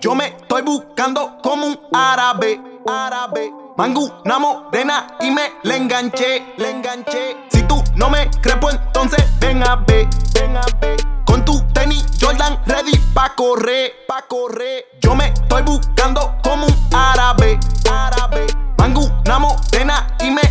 Yo me estoy buscando como un árabe, árabe. Mangu, una morena y me le enganché, le enganché. Si tú no me crees, pues entonces ven a ver, ven a ver. Con tu tenis Jordan ready pa' correr, pa' correr. Yo me estoy buscando como un árabe, árabe. Mangu, una morena y me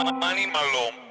Annie Malone.